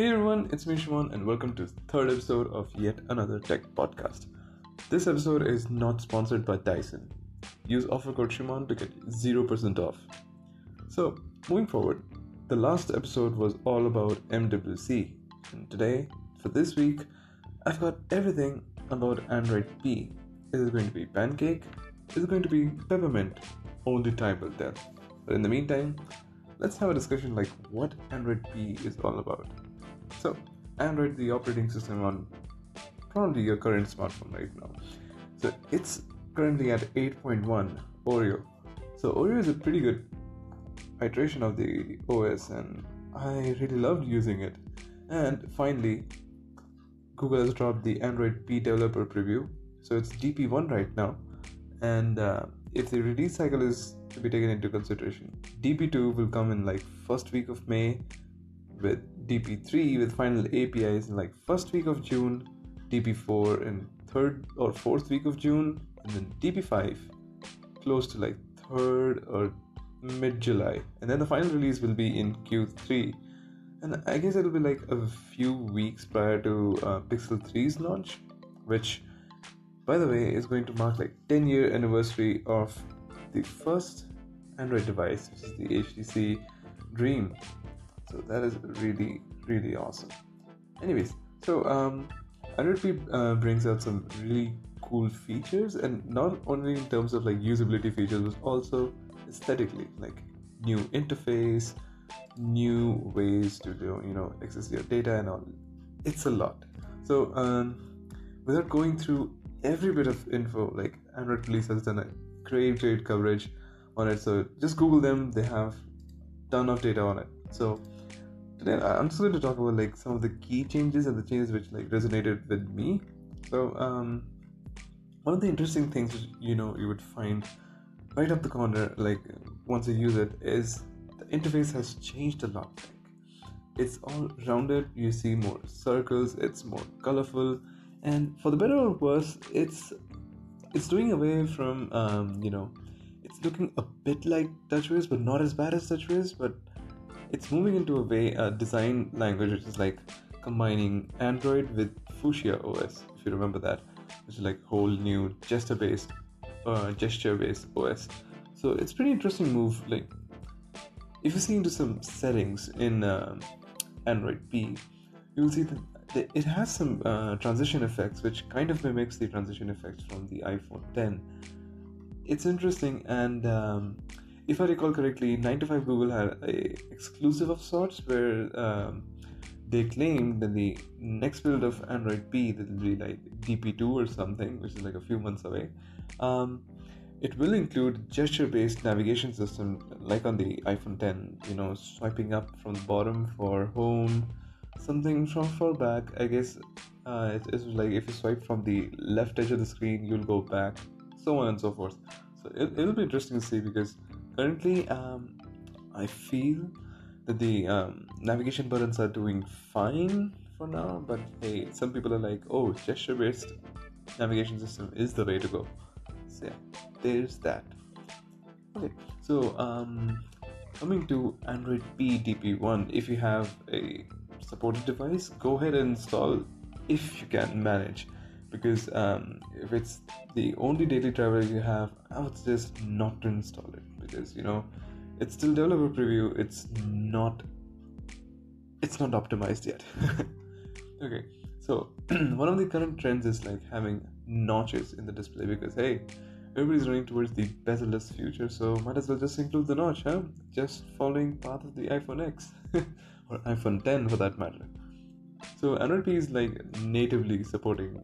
Hey everyone, it's me Shimon, and welcome to the third episode of yet another tech podcast. This episode is not sponsored by Dyson. Use offer code Shimon to get 0% off. So, moving forward, the last episode was all about MWC, and today, for this week, I've got everything about Android P. Is it going to be Pancake? Is it going to be Peppermint? Only time will tell. But in the meantime, let's have a discussion like what Android P is all about. So, Android, the operating system on probably your current smartphone right now. So, it's currently at 8.1 Oreo. So, Oreo is a pretty good iteration of the OS, and I really loved using it. And finally, Google has dropped the Android P developer preview. So, it's DP1 right now. And uh, if the release cycle is to be taken into consideration. DP2 will come in like first week of May, with DP3 with final APIs in like first week of June, DP4 in third or fourth week of June, and then DP5 close to like third or mid July, and then the final release will be in Q3. And I guess it'll be like a few weeks prior to uh, Pixel 3's launch, which, by the way, is going to mark like 10 year anniversary of the first Android device, which is the HTC Dream. So that is really, really awesome. Anyways, so um, Android P uh, brings out some really cool features, and not only in terms of like usability features, but also aesthetically, like new interface, new ways to do you know access your data and all. It's a lot. So um, without going through every bit of info, like Android Police has done a great, great coverage on it. So just Google them; they have ton of data on it. So today I'm just going to talk about like some of the key changes and the changes which like resonated with me. So um, one of the interesting things which, you know you would find right up the corner, like once you use it, is the interface has changed a lot. Like, it's all rounded. You see more circles. It's more colorful, and for the better or worse, it's it's doing away from um, you know it's looking a bit like TouchWiz, but not as bad as TouchWiz. But it's moving into a way a design language which is like combining Android with Fuchsia OS, if you remember that, which is like whole new gesture-based, uh, gesture-based OS. So it's pretty interesting move. Like if you see into some settings in um, Android P, you will see that it has some uh, transition effects which kind of mimics the transition effects from the iPhone 10 it's interesting and um, if i recall correctly 9 to 5 google had a exclusive of sorts where um, they claimed that the next build of android p that will be like dp2 or something which is like a few months away um, it will include gesture-based navigation system like on the iphone 10 you know swiping up from the bottom for home something from far back i guess uh, it, it's like if you swipe from the left edge of the screen you'll go back so on and so forth. So it, it'll be interesting to see because currently um, I feel that the um, navigation buttons are doing fine for now, but hey, some people are like, oh, gesture based navigation system is the way to go. So yeah, there's that. Okay, so um, coming to Android P DP1, if you have a supported device, go ahead and install if you can manage because um, if it's the only daily driver you have, I would suggest not to install it because you know it's still developer preview. It's not it's not optimized yet. okay, so one of the current trends is like having notches in the display because hey, everybody's running towards the bezel-less future, so might as well just include the notch, huh? Just following path of the iPhone X or iPhone 10 for that matter. So Android P is like natively supporting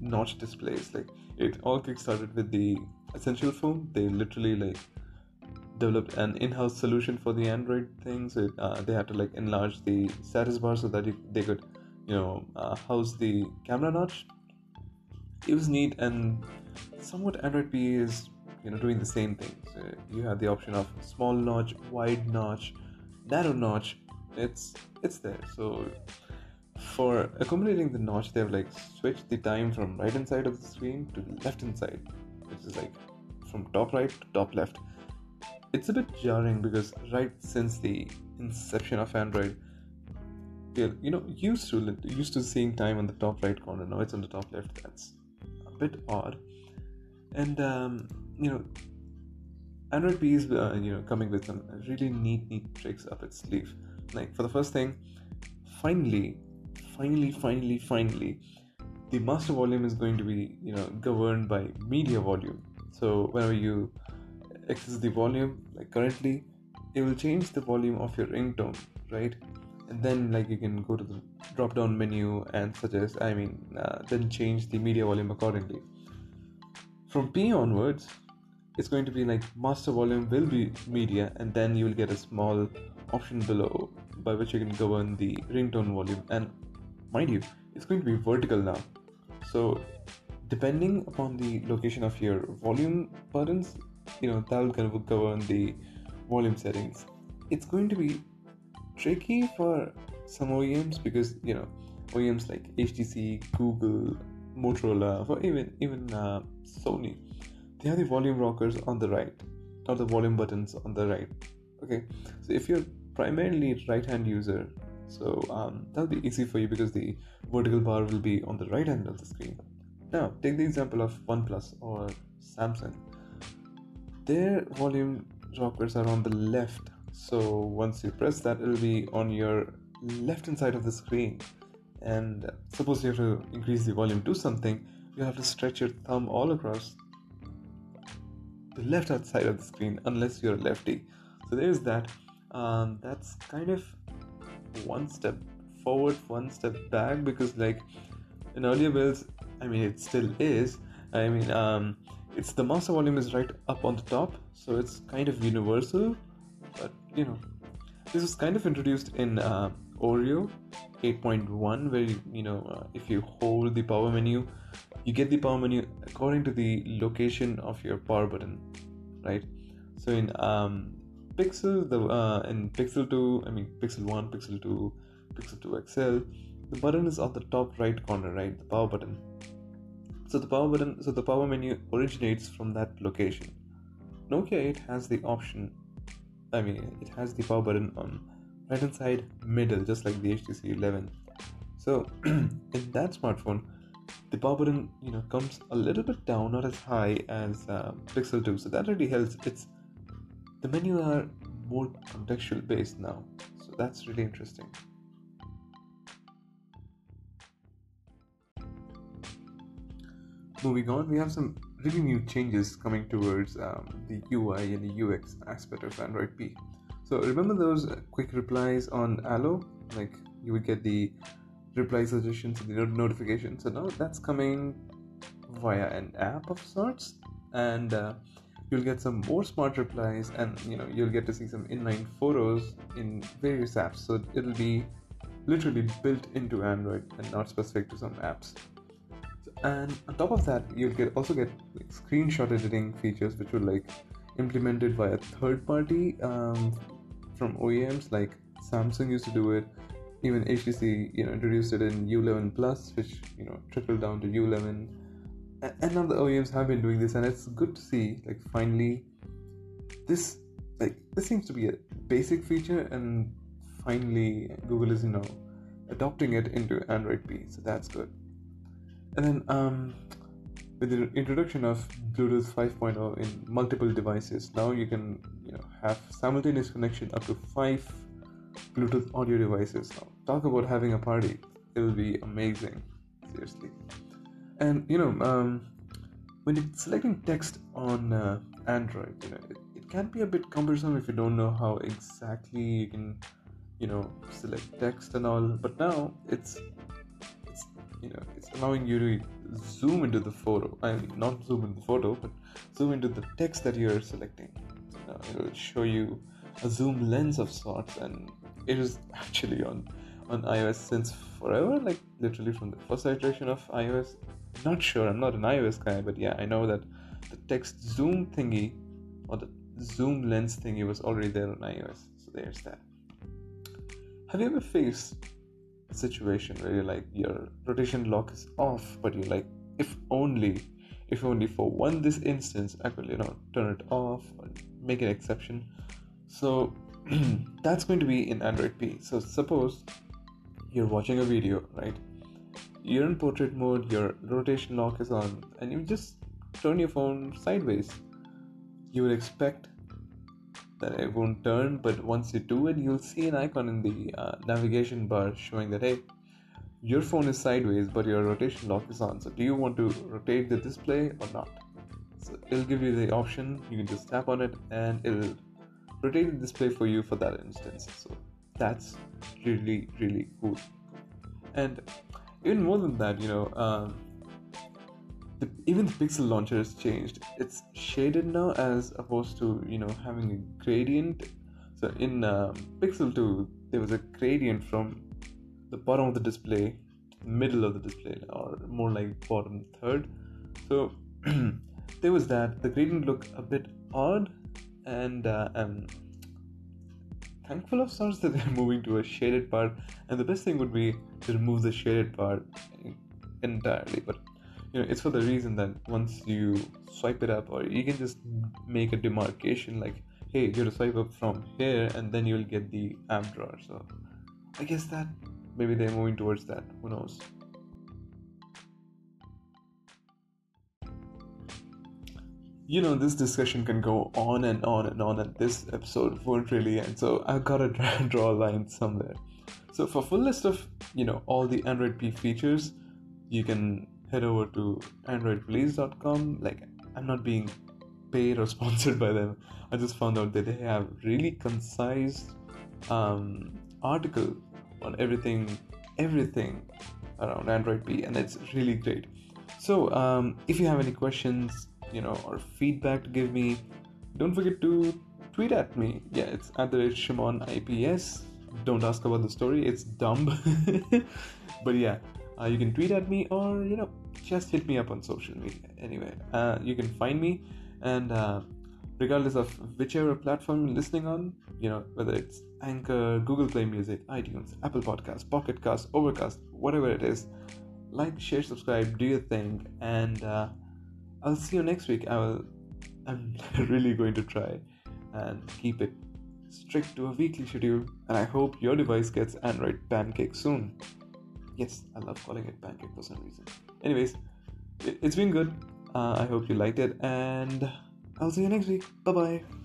notch displays. Like it all kickstarted with the Essential phone. They literally like developed an in-house solution for the Android thing. So it, uh, they had to like enlarge the status bar so that they could, you know, uh, house the camera notch. It was neat, and somewhat Android P is you know doing the same thing. So you have the option of small notch, wide notch, narrow notch. It's it's there. So for accommodating the notch, they've like switched the time from right hand side of the screen to left hand side, which is like from top right to top left. It's a bit jarring because right since the inception of Android, you you know used to used to seeing time on the top right corner now it's on the top left. That's a bit odd. And um, you know android p is uh, you know coming with some really neat neat tricks up its sleeve. Like for the first thing finally finally finally finally the master volume is going to be you know governed by media volume. So whenever you access the volume like currently it will change the volume of your ringtone right? And then like you can go to the drop down menu and suggest i mean uh, then change the media volume accordingly. From p onwards it's going to be like master volume will be media and then you will get a small option below by which you can govern the ringtone volume and mind you it's going to be vertical now. So depending upon the location of your volume buttons you know that will govern the volume settings. It's going to be tricky for some OEMs because you know OEMs like HTC, Google, Motorola, or even even uh, Sony, they have the volume rockers on the right, not the volume buttons on the right. Okay, so if you're primarily right-hand user, so um, that'll be easy for you because the vertical bar will be on the right hand of the screen. Now, take the example of OnePlus or Samsung. Their volume rockers are on the left so once you press that it'll be on your left hand side of the screen and suppose you have to increase the volume to something you have to stretch your thumb all across the left hand side of the screen unless you're a lefty so there's that um, that's kind of one step forward one step back because like in earlier builds i mean it still is. I mean um, it's the master volume is right up on the top so it's kind of universal but you know this was kind of introduced in uh, oreo 8.1 where you, know uh, if you hold the power menu you get the power menu according to the location of your power button right? So in um, pixel the uh, in pixel 2 i mean pixel 1 pixel 2 pixel 2 xl the button is on the top right corner right the power button so the power button so the power menu originates from that location nokia 8 has the option I mean, it has the power button on right hand side middle, just like the HTC 11. So in that smartphone, the power button you know comes a little bit down, not as high as uh, Pixel 2. So that really helps. It's the menu are more contextual based now, so that's really interesting. Moving on, we have some really new changes coming towards um, the UI and the UX aspect of Android P. So remember those quick replies on Allo? Like you would get the reply suggestions and the notifications. So now that's coming via an app of sorts, and uh, you'll get some more smart replies, and you know you'll get to see some inline photos in various apps. So it'll be literally built into Android and not specific to some apps. And on top of that you'll get also get like screenshot editing features which were like implemented by a third party um, from OEMs like Samsung used to do it. Even HTC you know introduced it in U11 Plus which you know trickled down to U11 and now the OEMs have been doing this and it's good to see like finally this like this seems to be a basic feature and finally Google is you know adopting it into Android P so that's good and then um, with the introduction of Bluetooth 5.0 in multiple devices, now you can you know have simultaneous connection up to five Bluetooth audio devices. Now, talk about having a party; it'll be amazing, seriously. And you know, um, when you're selecting text on uh, Android, you know, it, it can be a bit cumbersome if you don't know how exactly you can, you know, select text and all. But now it's it's you know it's allowing you to zoom into the photo i mean not zoom into the photo but zoom into the text that you're selecting you know, it will show you a zoom lens of sorts and it is actually on on ios since forever like literally from the first iteration of ios. Not sure i'm not an ios guy but yeah i know that the text zoom thingy or the zoom lens thingy was already there on ios so there's that. Have you ever faced a situation where you're like your rotation lock is off but you're like if only if only for one this instance i could you know turn it off or make an exception? So that's going to be in android p. So suppose you're watching a video, right? You're in portrait mode, your rotation lock is on, and you just turn your phone sideways. You would expect that it won't turn, but once you do it, you'll see an icon in the uh, navigation bar showing that hey, your phone is sideways, but your rotation lock is on. So, do you want to rotate the display or not? So, it'll give you the option. You can just tap on it, and it'll rotate the display for you for that instance. So, that's really really cool. And even more than that, you know. Um, the, even the pixel launcher has changed it's shaded now as opposed to you know having a gradient so in um, pixel 2 there was a gradient from the bottom of the display middle of the display or more like bottom third so there was that the gradient looked a bit odd and uh, i'm thankful of sorts that they're moving to a shaded part and the best thing would be to remove the shaded part entirely but you know it's for the reason that once you swipe it up or you can just make a demarcation like hey you're to swipe up from here and then you'll get the app drawer so i guess that maybe they're moving towards that who knows you know this discussion can go on and on and on and this episode won't really end so i've got to draw a line somewhere so for full list of you know all the android p features you can head over to androidpolice.com. Like, I'm not being paid or sponsored by them. I just found out that they have really concise um, article on everything, everything around Android P, and it's really great. So, um, if you have any questions, you know, or feedback to give me, don't forget to tweet at me. Yeah, it's at the rate Shimon IPS. Don't ask about the story; it's dumb. but yeah, uh, you can tweet at me or you know just hit me up on social media anyway uh, you can find me and uh, regardless of whichever platform you're listening on you know whether it's anchor google play music itunes apple podcast pocket cast overcast whatever it is like share subscribe do your thing and uh, i'll see you next week. I will i'm really going to try and keep it strict to a weekly schedule and i hope your device gets android pancake soon. Yes i love calling it pancake for some reason. Anyways it's been good. Uh, i hope you liked it and i'll see you next week. Bye bye